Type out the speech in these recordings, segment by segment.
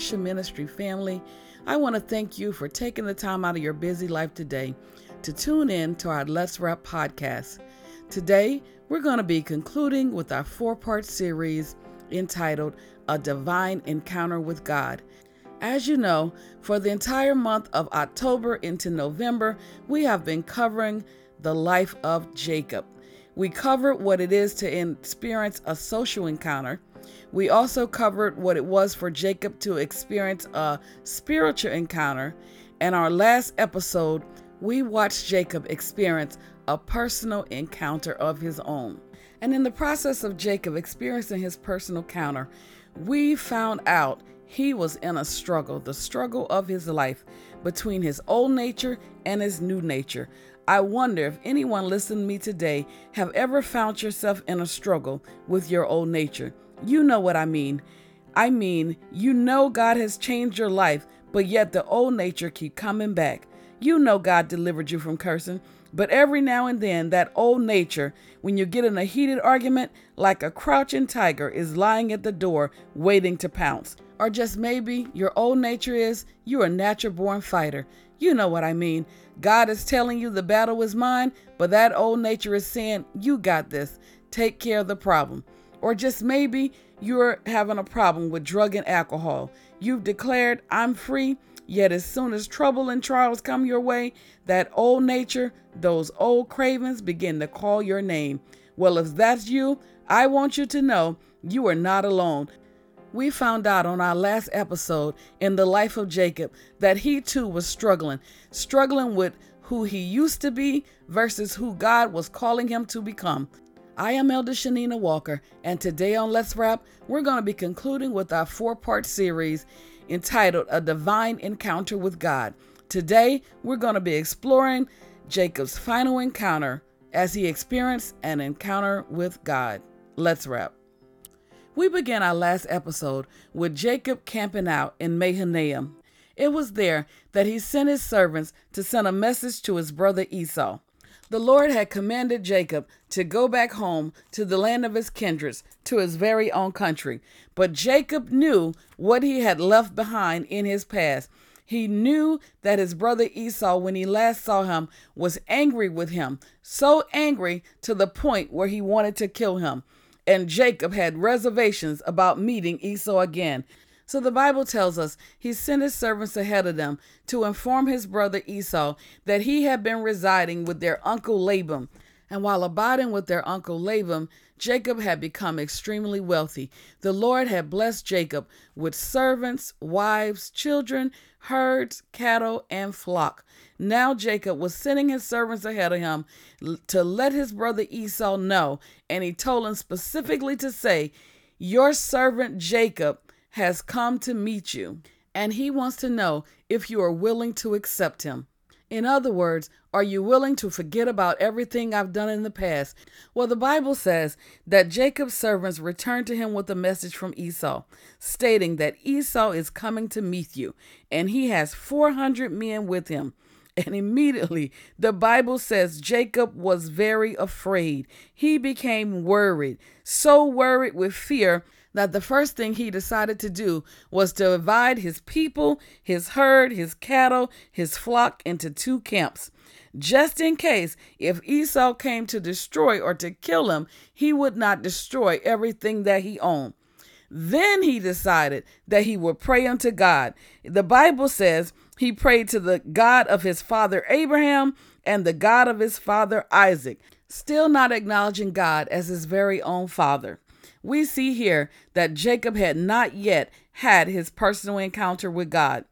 Ministry family, I want to thank you for taking the time out of your busy life today to tune in to our Let's Wrap podcast. Today, we're going to be concluding with our four part series entitled A Divine Encounter with God. As you know, for the entire month of October into November, we have been covering the life of Jacob. We covered what it is to experience a social encounter. We also covered what it was for Jacob to experience a spiritual encounter. And our last episode, we watched Jacob experience a personal encounter of his own. And in the process of Jacob experiencing his personal encounter, we found out he was in a struggle, the struggle of his life between his old nature and his new nature. I wonder if anyone listening to me today have ever found yourself in a struggle with your old nature. You know what I mean. I mean, you know God has changed your life, but yet the old nature keep coming back. You know God delivered you from cursing, but every now and then that old nature, when you get in a heated argument, like a crouching tiger is lying at the door waiting to pounce. Or just maybe your old nature is you're a natural born fighter. You know what I mean. God is telling you the battle is mine, but that old nature is saying, You got this. Take care of the problem. Or just maybe you're having a problem with drug and alcohol. You've declared, I'm free, yet as soon as trouble and trials come your way, that old nature, those old cravings begin to call your name. Well, if that's you, I want you to know you are not alone. We found out on our last episode in the life of Jacob that he too was struggling, struggling with who he used to be versus who God was calling him to become. I am Elder Shanina Walker, and today on Let's Wrap, we're going to be concluding with our four part series entitled A Divine Encounter with God. Today, we're going to be exploring Jacob's final encounter as he experienced an encounter with God. Let's wrap. We began our last episode with Jacob camping out in Mahanaim. It was there that he sent his servants to send a message to his brother Esau. The Lord had commanded Jacob to go back home to the land of his kindreds, to his very own country. But Jacob knew what he had left behind in his past. He knew that his brother Esau, when he last saw him, was angry with him, so angry to the point where he wanted to kill him and Jacob had reservations about meeting Esau again. So the Bible tells us he sent his servants ahead of them to inform his brother Esau that he had been residing with their uncle Laban. And while abiding with their uncle Laban, Jacob had become extremely wealthy. The Lord had blessed Jacob with servants, wives, children, herds, cattle, and flock. Now Jacob was sending his servants ahead of him to let his brother Esau know, and he told him specifically to say, Your servant Jacob has come to meet you, and he wants to know if you are willing to accept him. In other words, are you willing to forget about everything I've done in the past? Well, the Bible says that Jacob's servants returned to him with a message from Esau, stating that Esau is coming to meet you, and he has 400 men with him. And immediately the Bible says Jacob was very afraid. He became worried, so worried with fear that the first thing he decided to do was to divide his people, his herd, his cattle, his flock into two camps. Just in case if Esau came to destroy or to kill him, he would not destroy everything that he owned. Then he decided that he would pray unto God. The Bible says he prayed to the God of his father Abraham and the God of his father Isaac, still not acknowledging God as his very own father we see here that Jacob had not yet had his personal encounter with God.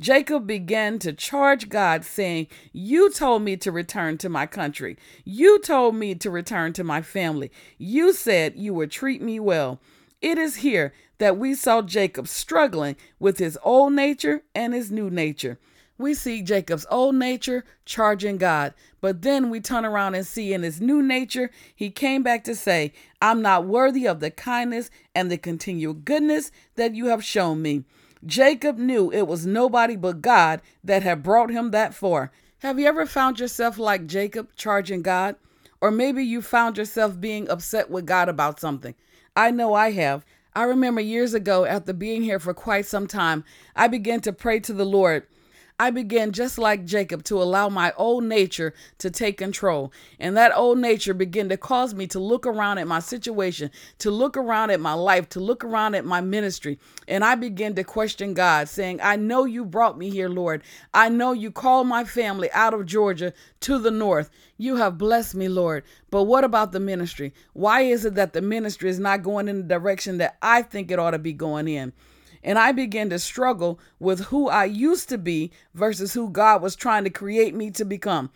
Jacob began to charge God, saying, You told me to return to my country. You told me to return to my family. You said you would treat me well. It is here that we saw Jacob struggling with his old nature and his new nature we see Jacob's old nature charging God. But then we turn around and see in his new nature, he came back to say, I'm not worthy of the kindness and the continual goodness that you have shown me. Jacob knew it was nobody but God that had brought him that far. Have you ever found yourself like Jacob charging God? Or maybe you found yourself being upset with God about something. I know I have. I remember years ago, after being here for quite some time, I began to pray to the Lord I began just like Jacob to allow my old nature to take control. And that old nature began to cause me to look around at my situation, to look around at my life, to look around at my ministry. And I began to question God, saying, I know you brought me here, Lord. I know you called my family out of Georgia to the north. You have blessed me, Lord. But what about the ministry? Why is it that the ministry is not going in the direction that I think it ought to be going in? And I began to struggle with who I used to be versus who God was trying to create me to become.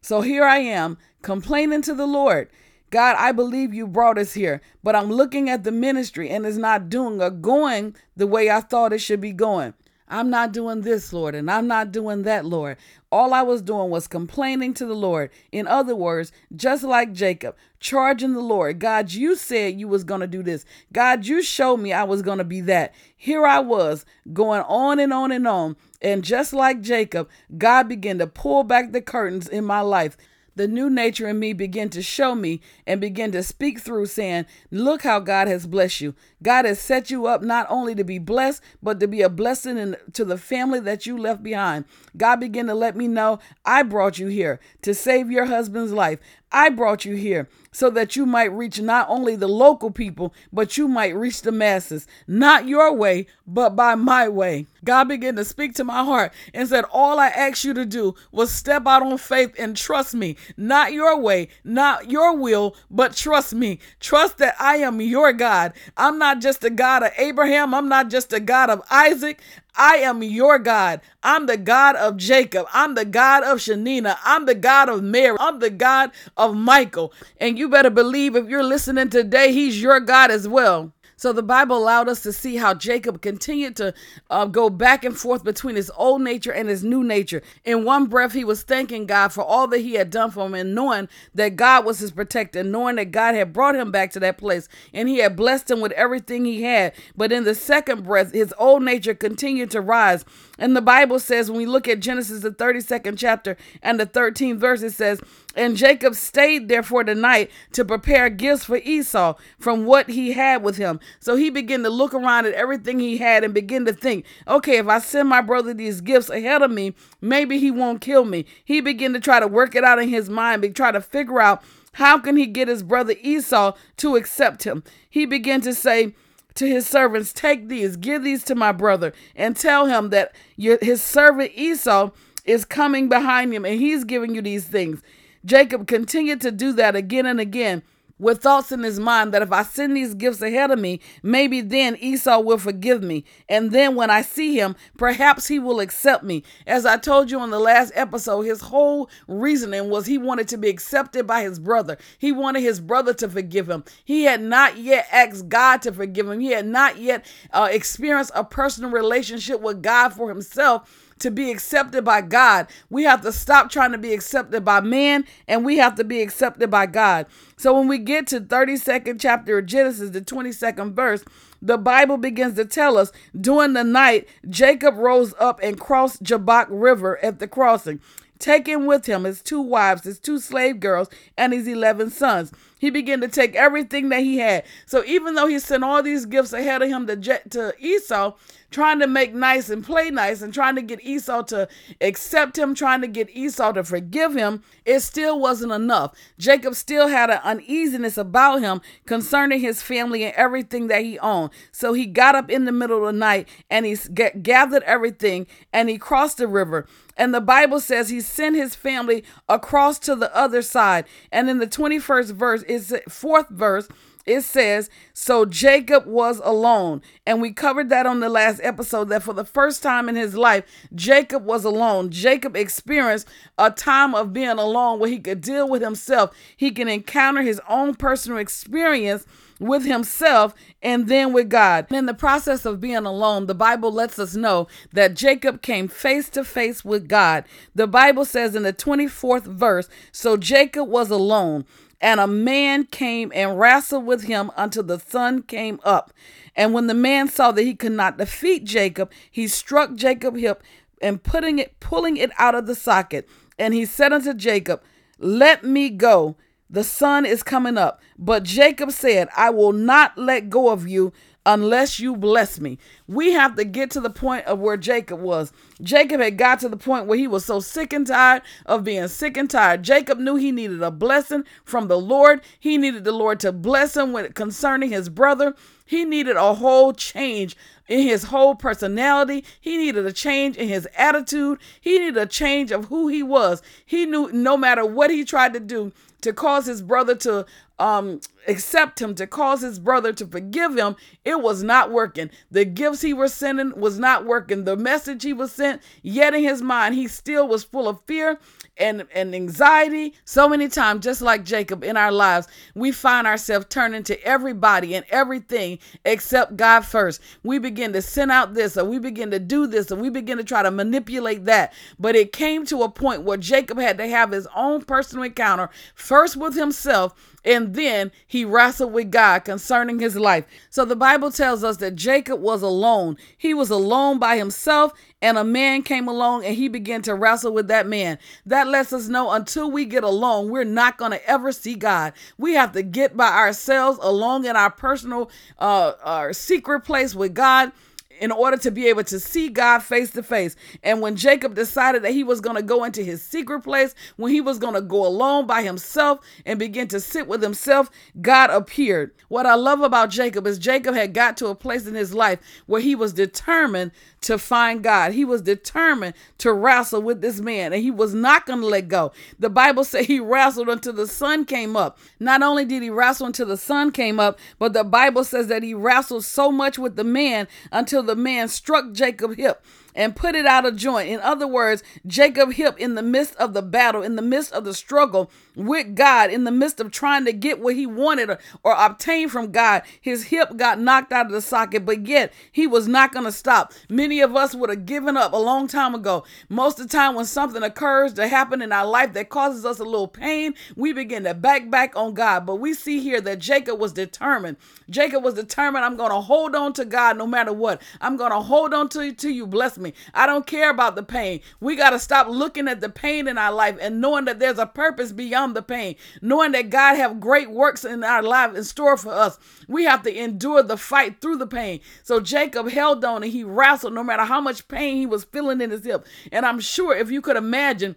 So here I am complaining to the Lord. God, I believe you brought us here, but I'm looking at the ministry and it's not doing or going the way I thought it should be going. I'm not doing this, Lord, and I'm not doing that, Lord. All I was doing was complaining to the Lord. In other words, just like Jacob, charging the Lord, God, you said you was going to do this. God, you showed me I was going to be that. Here I was going on and on and on. And just like Jacob, God began to pull back the curtains in my life the new nature in me began to show me and begin to speak through, saying, Look how God has blessed you. God has set you up not only to be blessed, but to be a blessing in, to the family that you left behind. God began to let me know I brought you here to save your husband's life. I brought you here so that you might reach not only the local people, but you might reach the masses. Not your way, but by my way. God began to speak to my heart and said, All I asked you to do was step out on faith and trust me. Not your way, not your will, but trust me. Trust that I am your God. I'm not just a God of Abraham, I'm not just a God of Isaac. I am your God. I'm the God of Jacob. I'm the God of Shanina. I'm the God of Mary. I'm the God of Michael. And you better believe if you're listening today, he's your God as well. So the Bible allowed us to see how Jacob continued to uh, go back and forth between his old nature and his new nature. In one breath, he was thanking God for all that he had done for him and knowing that God was his protector, knowing that God had brought him back to that place and he had blessed him with everything he had. But in the second breath, his old nature continued to rise. And the Bible says, when we look at Genesis, the 32nd chapter and the 13th verse, it says, And Jacob stayed there for the night to prepare gifts for Esau from what he had with him. So he began to look around at everything he had and begin to think, okay, if I send my brother these gifts ahead of me, maybe he won't kill me. He began to try to work it out in his mind, but try to figure out how can he get his brother Esau to accept him. He began to say, to his servants, Take these, give these to my brother, and tell him that your, his servant Esau is coming behind him and he's giving you these things. Jacob continued to do that again and again with thoughts in his mind that if I send these gifts ahead of me, maybe then Esau will forgive me. And then when I see him, perhaps he will accept me. As I told you in the last episode, his whole reasoning was he wanted to be accepted by his brother. He wanted his brother to forgive him. He had not yet asked God to forgive him. He had not yet uh, experienced a personal relationship with God for himself to be accepted by God. We have to stop trying to be accepted by man and we have to be accepted by God. So when we get to 32nd chapter of Genesis, the 22nd verse, the Bible begins to tell us during the night, Jacob rose up and crossed Jabbok River at the crossing, taking with him his two wives, his two slave girls, and his 11 sons. He began to take everything that he had. So even though he sent all these gifts ahead of him to, to Esau, trying to make nice and play nice and trying to get Esau to accept him, trying to get Esau to forgive him, it still wasn't enough. Jacob still had an uneasiness about him concerning his family and everything that he owned. So he got up in the middle of the night and he gathered everything and he crossed the river. And the Bible says he sent his family across to the other side. And in the 21st verse, it's fourth verse, it says, So Jacob was alone. And we covered that on the last episode that for the first time in his life, Jacob was alone. Jacob experienced a time of being alone where he could deal with himself. He can encounter his own personal experience with himself and then with God. In the process of being alone, the Bible lets us know that Jacob came face to face with God. The Bible says in the 24th verse, So Jacob was alone and a man came and wrestled with him until the sun came up. And when the man saw that he could not defeat Jacob, he struck Jacob hip and putting it pulling it out of the socket. And he said unto Jacob, Let me go. The sun is coming up. But Jacob said, I will not let go of you unless you bless me. We have to get to the point of where Jacob was. Jacob had got to the point where he was so sick and tired of being sick and tired. Jacob knew he needed a blessing from the Lord. He needed the Lord to bless him with concerning his brother. He needed a whole change in his whole personality. He needed a change in his attitude. He needed a change of who he was. He knew no matter what he tried to do to cause his brother to um, accept him, to cause his brother to forgive him, it was not working. The gifts he was sending was not working. The message he was sent, yet in his mind, he still was full of fear and, and anxiety. So many times, just like Jacob in our lives, we find ourselves turning to everybody and everything except God first. We begin to send out this, or we begin to do this, and we begin to try to manipulate that. But it came to a point where Jacob had to have his own personal encounter, first with himself and then he wrestled with God concerning his life. So the Bible tells us that Jacob was alone. He was alone by himself, and a man came along and he began to wrestle with that man. That lets us know until we get alone, we're not going to ever see God. We have to get by ourselves alone in our personal, uh, our secret place with God in order to be able to see God face to face. And when Jacob decided that he was going to go into his secret place, when he was going to go alone by himself and begin to sit with himself, God appeared. What I love about Jacob is Jacob had got to a place in his life where he was determined to find God. He was determined to wrestle with this man and he was not going to let go. The Bible says he wrestled until the sun came up. Not only did he wrestle until the sun came up, but the Bible says that he wrestled so much with the man until the the man struck Jacob hip and put it out of joint. In other words, Jacob hip in the midst of the battle, in the midst of the struggle with God, in the midst of trying to get what he wanted or, or obtain from God, his hip got knocked out of the socket, but yet he was not going to stop. Many of us would have given up a long time ago. Most of the time, when something occurs to happen in our life that causes us a little pain, we begin to back back on God. But we see here that Jacob was determined. Jacob was determined, I'm going to hold on to God no matter what. I'm going to hold on to you till you bless me. I don't care about the pain. We got to stop looking at the pain in our life and knowing that there's a purpose beyond the pain, knowing that God have great works in our life in store for us. We have to endure the fight through the pain. So Jacob held on and he wrestled no matter how much pain he was feeling in his hip. And I'm sure if you could imagine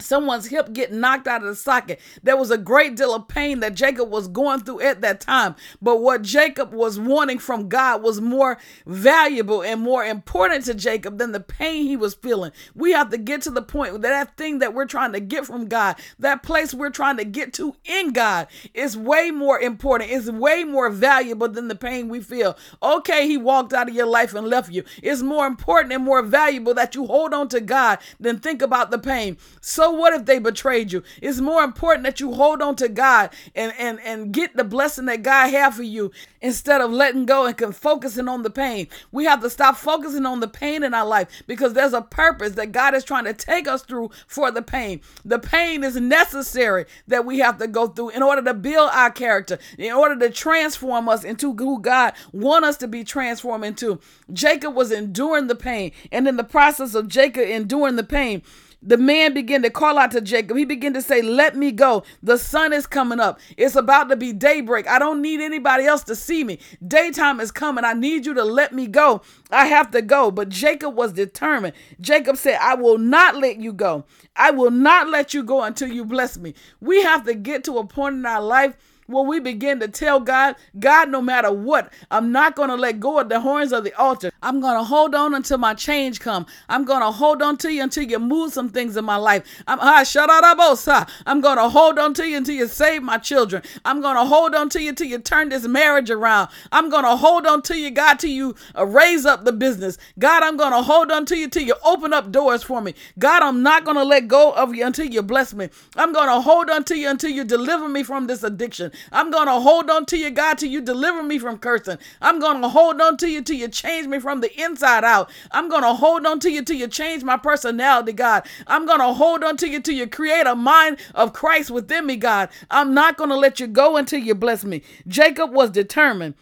someone's hip get knocked out of the socket. There was a great deal of pain that Jacob was going through at that time. But what Jacob was wanting from God was more valuable and more important to Jacob than the pain he was feeling. We have to get to the point that that thing that we're trying to get from God, that place we're trying to get to in God, is way more important, is way more valuable than the pain we feel. Okay, he walked out of your life and left you. It's more important and more valuable that you hold on to God than think about the pain. So what if they betrayed you? It's more important that you hold on to God and and and get the blessing that God have for you instead of letting go and can focusing on the pain. We have to stop focusing on the pain in our life because there's a purpose that God is trying to take us through for the pain. The pain is necessary that we have to go through in order to build our character, in order to transform us into who God want us to be transformed into. Jacob was enduring the pain, and in the process of Jacob enduring the pain, the man began to call out to Jacob. He began to say, Let me go. The sun is coming up. It's about to be daybreak. I don't need anybody else to see me. Daytime is coming. I need you to let me go. I have to go. But Jacob was determined. Jacob said, I will not let you go. I will not let you go until you bless me. We have to get to a point in our life where we begin to tell God, God, no matter what, I'm not going to let go of the horns of the altar. I'm going to hold on until my change come. I'm going to hold on to you until you move some things in my life. I'm ah, I'm going to hold on to you until you save my children. I'm going to hold on to you until you turn this marriage around. I'm going to hold on to you, God, till you uh, raise up the business. God, I'm going to hold on to you till you open up doors for me. God, I'm not going to let go of you until you bless me. I'm going to hold on to you until you deliver me from this addiction. I'm going to hold on to you, God, till you deliver me from cursing. I'm going to hold on to you till you change me from the inside out. I'm going to hold on to you till you change my personality, God. I'm going to hold on to you till you create a mind of Christ within me, God. I'm not going to let you go until you bless me. Jacob was determined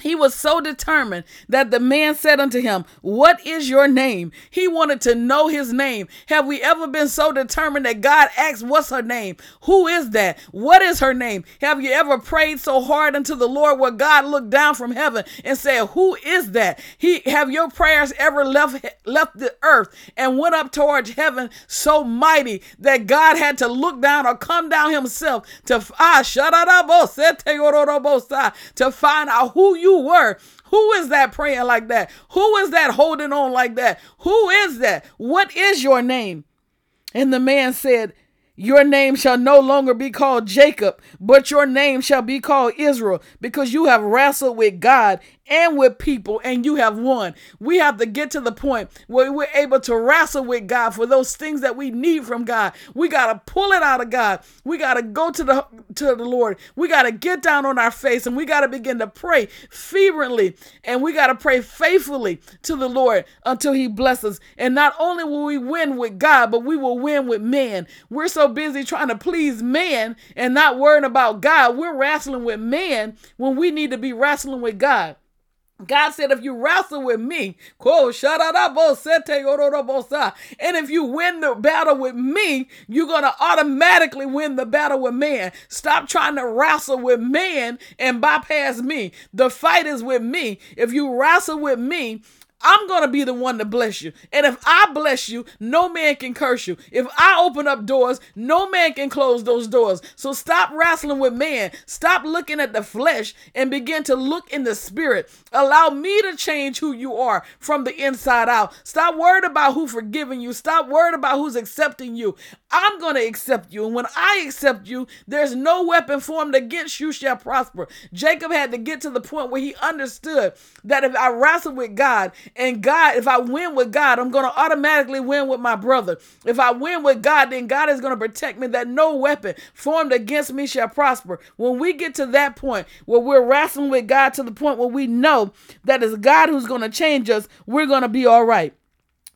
he was so determined that the man said unto him, What is your name? He wanted to know his name. Have we ever been so determined that God asked, What's her name? Who is that? What is her name? Have you ever prayed so hard unto the Lord where God looked down from heaven and said, Who is that? He have your prayers ever left left the earth and went up towards heaven so mighty that God had to look down or come down himself to ah, to find out who you you were. Who is that praying like that? Who is that holding on like that? Who is that? What is your name? And the man said, your name shall no longer be called Jacob, but your name shall be called Israel, because you have wrestled with God and with people and you have won. We have to get to the point where we're able to wrestle with God for those things that we need from God. We got to pull it out of God. We got to go to the to the Lord. We got to get down on our face and we got to begin to pray fervently and we got to pray faithfully to the Lord until he blesses. Us. And not only will we win with God, but we will win with man. We're so busy trying to please man and not worrying about God. We're wrestling with man when we need to be wrestling with God. God said, if you wrestle with me, quote, and if you win the battle with me, you're going to automatically win the battle with man. Stop trying to wrestle with man and bypass me. The fight is with me. If you wrestle with me, I'm going to be the one to bless you. And if I bless you, no man can curse you. If I open up doors, no man can close those doors. So stop wrestling with man. Stop looking at the flesh and begin to look in the spirit. Allow me to change who you are from the inside out. Stop worried about who forgiving you. Stop worried about who's accepting you. I'm going to accept you. And when I accept you, there's no weapon formed against you shall prosper. Jacob had to get to the point where he understood that if I wrestle with God and God, if I win with God, I'm going to automatically win with my brother. If I win with God, then God is going to protect me that no weapon formed against me shall prosper. When we get to that point where we're wrestling with God to the point where we know that it's God who's going to change us, we're going to be all right.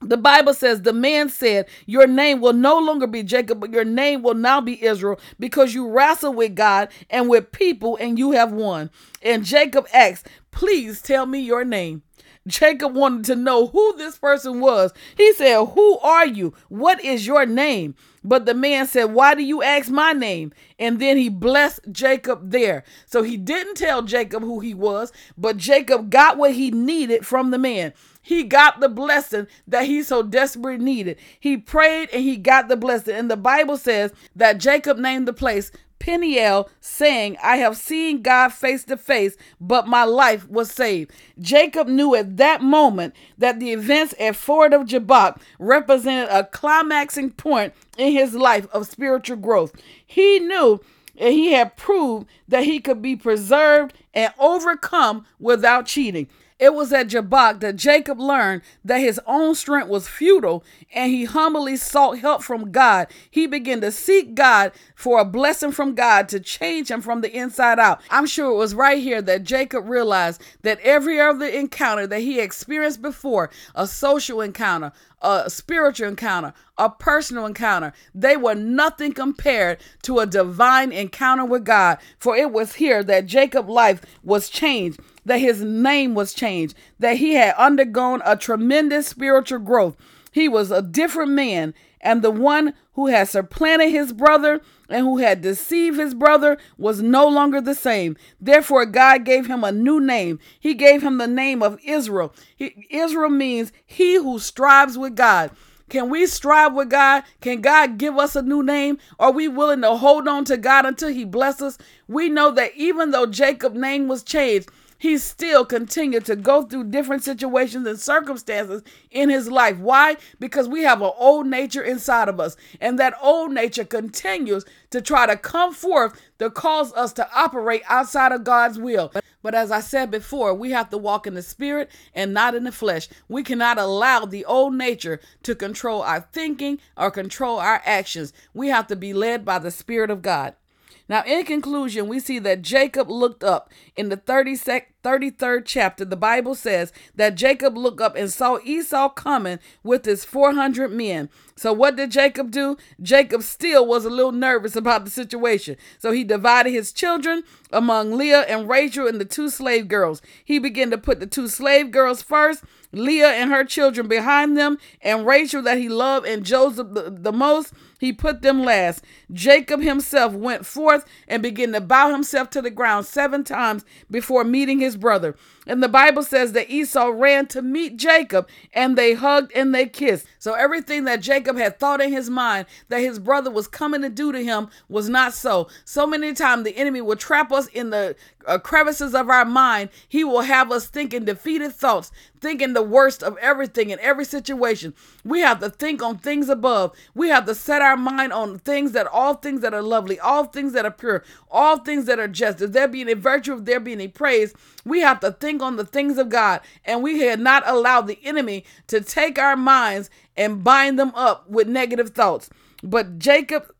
The Bible says the man said, Your name will no longer be Jacob, but your name will now be Israel, because you wrestle with God and with people, and you have won. And Jacob asked, Please tell me your name. Jacob wanted to know who this person was. He said, Who are you? What is your name? But the man said, Why do you ask my name? And then he blessed Jacob there. So he didn't tell Jacob who he was, but Jacob got what he needed from the man. He got the blessing that he so desperately needed. He prayed and he got the blessing. And the Bible says that Jacob named the place Peniel, saying, I have seen God face to face, but my life was saved. Jacob knew at that moment that the events at Ford of Jabbok represented a climaxing point in his life of spiritual growth. He knew and he had proved that he could be preserved and overcome without cheating. It was at Jabbok that Jacob learned that his own strength was futile and he humbly sought help from God. He began to seek God for a blessing from God to change him from the inside out. I'm sure it was right here that Jacob realized that every other encounter that he experienced before, a social encounter, a spiritual encounter, a personal encounter. They were nothing compared to a divine encounter with God. For it was here that Jacob's life was changed, that his name was changed, that he had undergone a tremendous spiritual growth. He was a different man, and the one who had supplanted his brother and who had deceived his brother was no longer the same. Therefore, God gave him a new name. He gave him the name of Israel. He, Israel means he who strives with God. Can we strive with God? Can God give us a new name? Are we willing to hold on to God until he blesses? Us? We know that even though Jacob's name was changed, he still continued to go through different situations and circumstances in his life. Why? Because we have an old nature inside of us, and that old nature continues to try to come forth to cause us to operate outside of God's will. But as I said before, we have to walk in the spirit and not in the flesh. We cannot allow the old nature to control our thinking or control our actions. We have to be led by the Spirit of God. Now, in conclusion, we see that Jacob looked up. In the 33rd chapter, the Bible says that Jacob looked up and saw Esau coming with his 400 men. So, what did Jacob do? Jacob still was a little nervous about the situation. So, he divided his children among Leah and Rachel and the two slave girls. He began to put the two slave girls first Leah and her children behind them, and Rachel that he loved and Joseph the, the most, he put them last. Jacob himself went forth and began to bow himself to the ground seven times before meeting his brother. And the Bible says that Esau ran to meet Jacob and they hugged and they kissed. So everything that Jacob had thought in his mind that his brother was coming to do to him was not so. So many times the enemy will trap us in the uh, crevices of our mind. He will have us thinking defeated thoughts, thinking the worst of everything in every situation. We have to think on things above. We have to set our mind on things that all things that are lovely, all things that are pure, all things that are just. If there be any virtue, if there be any praise, we have to think on the things of God. And we had not allowed the enemy to take our minds and bind them up with negative thoughts. But Jacob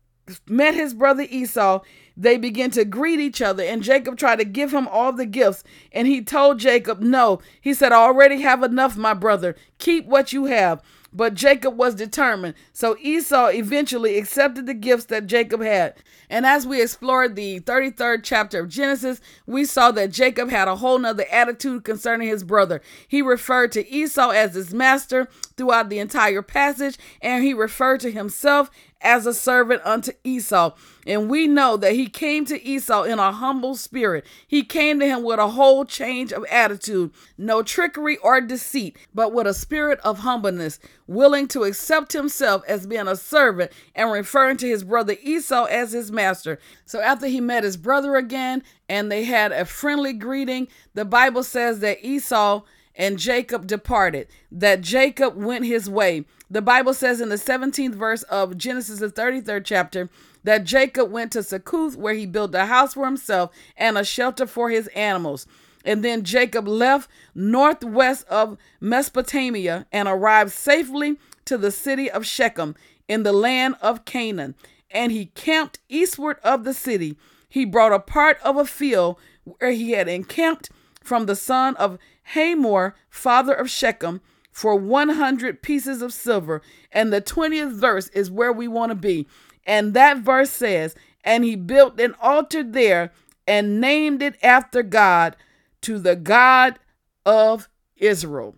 met his brother Esau they began to greet each other, and Jacob tried to give him all the gifts. And he told Jacob, No. He said, I already have enough, my brother. Keep what you have. But Jacob was determined. So Esau eventually accepted the gifts that Jacob had. And as we explored the 33rd chapter of Genesis, we saw that Jacob had a whole nother attitude concerning his brother. He referred to Esau as his master throughout the entire passage, and he referred to himself as a servant unto Esau. And we know that he came to Esau in a humble spirit. He came to him with a whole change of attitude, no trickery or deceit, but with a spirit of humbleness, willing to accept himself as being a servant and referring to his brother Esau as his master. So after he met his brother again and they had a friendly greeting, the Bible says that Esau and Jacob departed, that Jacob went his way. The Bible says in the 17th verse of Genesis, the 33rd chapter, that Jacob went to Succoth, where he built a house for himself and a shelter for his animals. And then Jacob left northwest of Mesopotamia and arrived safely to the city of Shechem in the land of Canaan. And he camped eastward of the city. He brought a part of a field where he had encamped from the son of Hamor, father of Shechem, for 100 pieces of silver. And the 20th verse is where we want to be. And that verse says, And he built an altar there and named it after God to the God of Israel.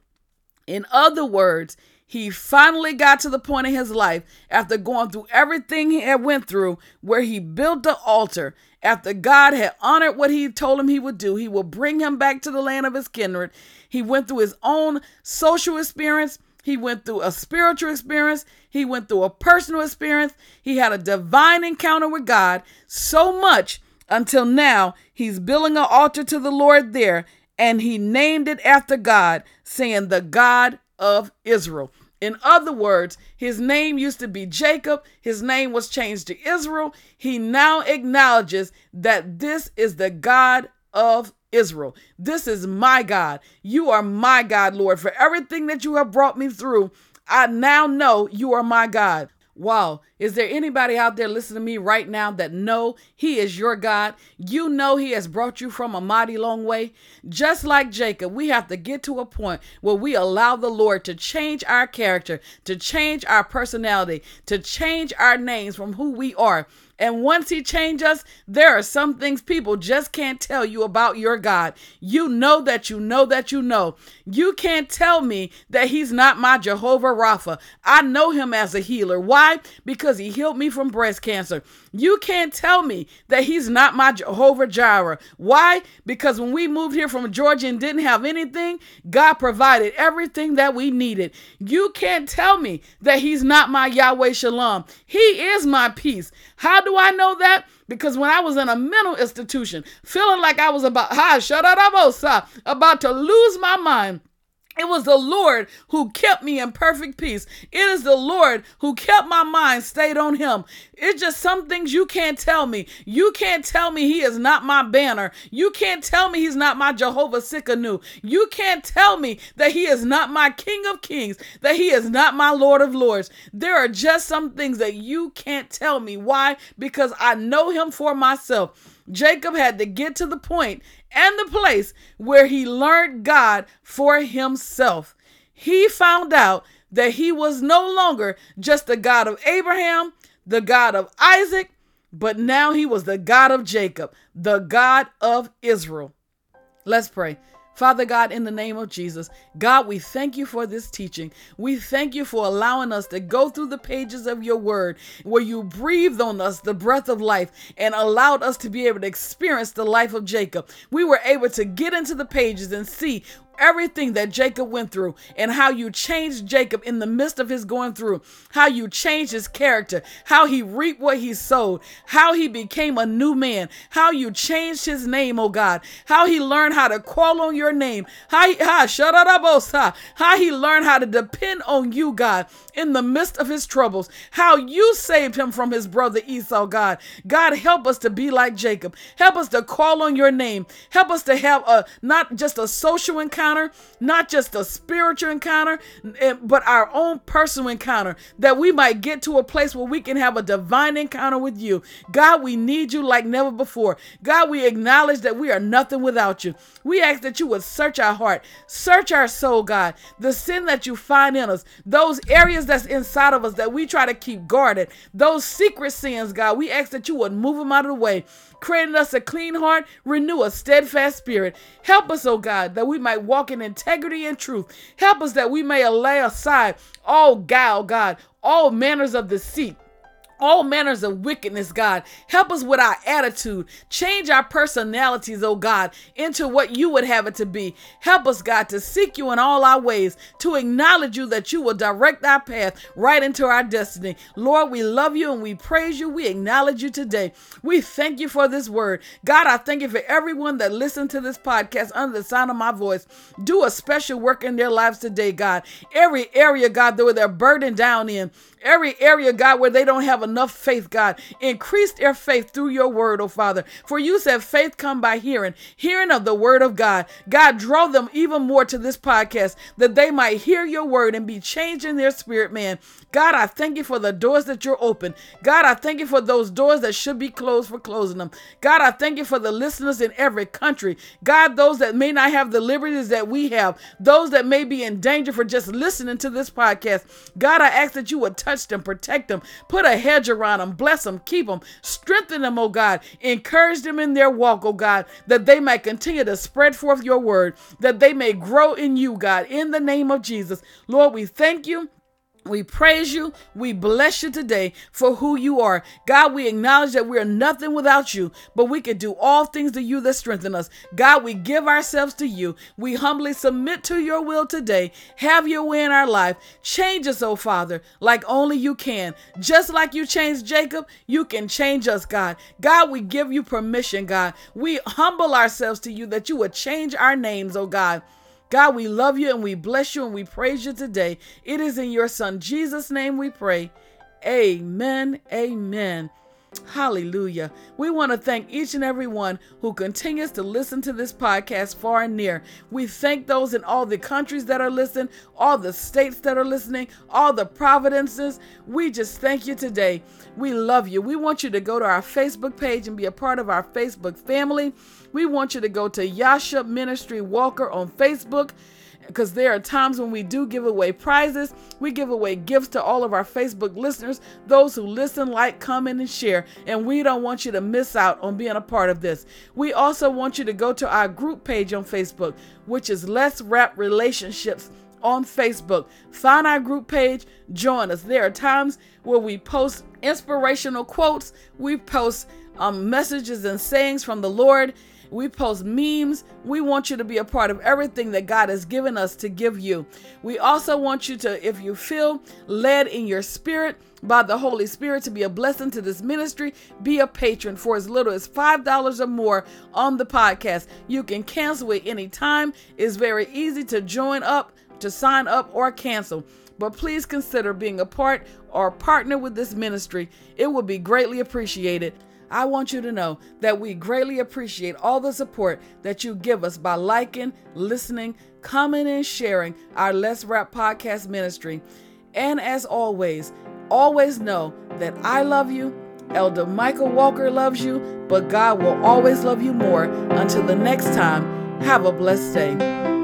In other words, he finally got to the point in his life after going through everything he had went through where he built the altar after God had honored what he told him he would do. He will bring him back to the land of his kindred. He went through his own social experience. He went through a spiritual experience. He went through a personal experience. He had a divine encounter with God so much until now he's building an altar to the Lord there and he named it after God, saying, The God of Israel. In other words, his name used to be Jacob, his name was changed to Israel. He now acknowledges that this is the God of Israel. This is my God. You are my God, Lord. For everything that you have brought me through, I now know you are my God. Wow. Is there anybody out there listening to me right now that know he is your God? You know he has brought you from a mighty long way. Just like Jacob, we have to get to a point where we allow the Lord to change our character, to change our personality, to change our names from who we are and once he change us, there are some things people just can't tell you about your God. You know that you know that you know. You can't tell me that he's not my Jehovah Rapha. I know him as a healer. Why? Because he healed me from breast cancer. You can't tell me that he's not my Jehovah Jireh. Why? Because when we moved here from Georgia and didn't have anything, God provided everything that we needed. You can't tell me that he's not my Yahweh Shalom. He is my peace. How do I know that? Because when I was in a mental institution, feeling like I was about, hi, shut up, about to lose my mind, It was the Lord who kept me in perfect peace. It is the Lord who kept my mind stayed on Him. It's just some things you can't tell me. You can't tell me He is not my banner. You can't tell me He's not my Jehovah Tsidkenu. You can't tell me that He is not my King of Kings, that He is not my Lord of Lords. There are just some things that you can't tell me. Why? Because I know Him for myself. Jacob had to get to the point and the place where he learned God for himself. He found out that he was no longer just the God of Abraham, the God of Isaac, but now he was the God of Jacob, the God of Israel. Let's pray. Father God, in the name of Jesus, God, we thank you for this teaching. We thank you for allowing us to go through the pages of your word where you breathed on us the breath of life and allowed us to be able to experience the life of Jacob. We were able to get into the pages and see everything that Jacob went through and how you changed Jacob in the midst of his going through, how you changed his character, how he reaped what he sowed, how he became a new man, how you changed his name, oh God, how he learned how to call on your name, how how he learned how to depend on you, God, in the midst of his troubles, how you saved him from his brother Esau, God. God, help us to be like Jacob. Help us to call on your name. Help us to have a not just a social encounter encounter, not just a spiritual encounter, eh, but our own personal encounter, that we might get to a place where we can have a divine encounter with you. God, we need you like never before. God, we acknowledge that we are nothing without you. We ask that you would search our heart, search our soul, God. The sin that you find in us, those areas that's inside of us that we try to keep guarded, those secret sins, God, we ask that you would move them out of the way creating us a clean heart, renew a steadfast spirit. Help us, oh God, that we might walk in integrity and truth. Help us that we may lay aside all guile, God, all manners of deceit all manners of wickedness, God. Help us with our attitude. Change our personalities, oh God, into what you would have it to be. Help us, God, to seek you in all our ways, to acknowledge you that you will direct our path right into our destiny. Lord, we love you and we praise you. We acknowledge you today. We thank you for this word. God, I thank you for everyone that listened to this podcast under the sound of my voice. Do a special work in their lives today, God. Every area, God, where they're burdened down in, every area, God, where they don't have enough faith, God. Increase their faith through your word, oh Father. For you said faith come by hearing, hearing of the word of God. God, draw them even more to this podcast that they might hear your word and be changed in their spirit, man. God, I thank you for the doors that you're open. God, I thank you for those doors that should be closed for closing them. God, I thank you for the listeners in every country. God, those that may not have the liberties that we have, those that may be in danger for just listening to this podcast. God, I ask that you would touch them, protect them, put a hedge around them, bless them, keep them, strengthen them, oh God, encourage them in their walk, oh God, that they might continue to spread forth your word, that they may grow in you, God, in the name of Jesus. Lord, we thank you. We praise you. We bless you today for who you are. God, we acknowledge that we are nothing without you, but we can do all things to you that strengthen us. God, we give ourselves to you. We humbly submit to your will today. Have your way in our life. Change us, oh Father, like only you can. Just like you changed Jacob, you can change us, God. God, we give you permission, God. We humble ourselves to you that you would change our names, oh God. God, we love you and we bless you and we praise you today. It is in your Son Jesus' name we pray. Amen. Amen. Hallelujah. We want to thank each and every one who continues to listen to this podcast far and near. We thank those in all the countries that are listening, all the states that are listening, all the providences. We just thank you today. We love you. We want you to go to our Facebook page and be a part of our Facebook family. We want you to go to Yasha Ministry Walker on Facebook because there are times when we do give away prizes. We give away gifts to all of our Facebook listeners, those who listen, like, comment, and share. And we don't want you to miss out on being a part of this. We also want you to go to our group page on Facebook, which is Let's Wrap Relationships on Facebook. Find our group page, join us. There are times where we post inspirational quotes, we post um, messages and sayings from the Lord we post memes. We want you to be a part of everything that God has given us to give you. We also want you to, if you feel led in your spirit, by the Holy Spirit to be a blessing to this ministry, be a patron for as little as $5 or more on the podcast. You can cancel at any time. It's very easy to join up to sign up or cancel, but please consider being a part or partner with this ministry. It would be greatly appreciated. I want you to know that we greatly appreciate all the support that you give us by liking, listening, commenting, and sharing our Let's Rap podcast ministry. And as always, always know that I love you, Elder Michael Walker loves you, but God will always love you more. Until the next time, have a blessed day.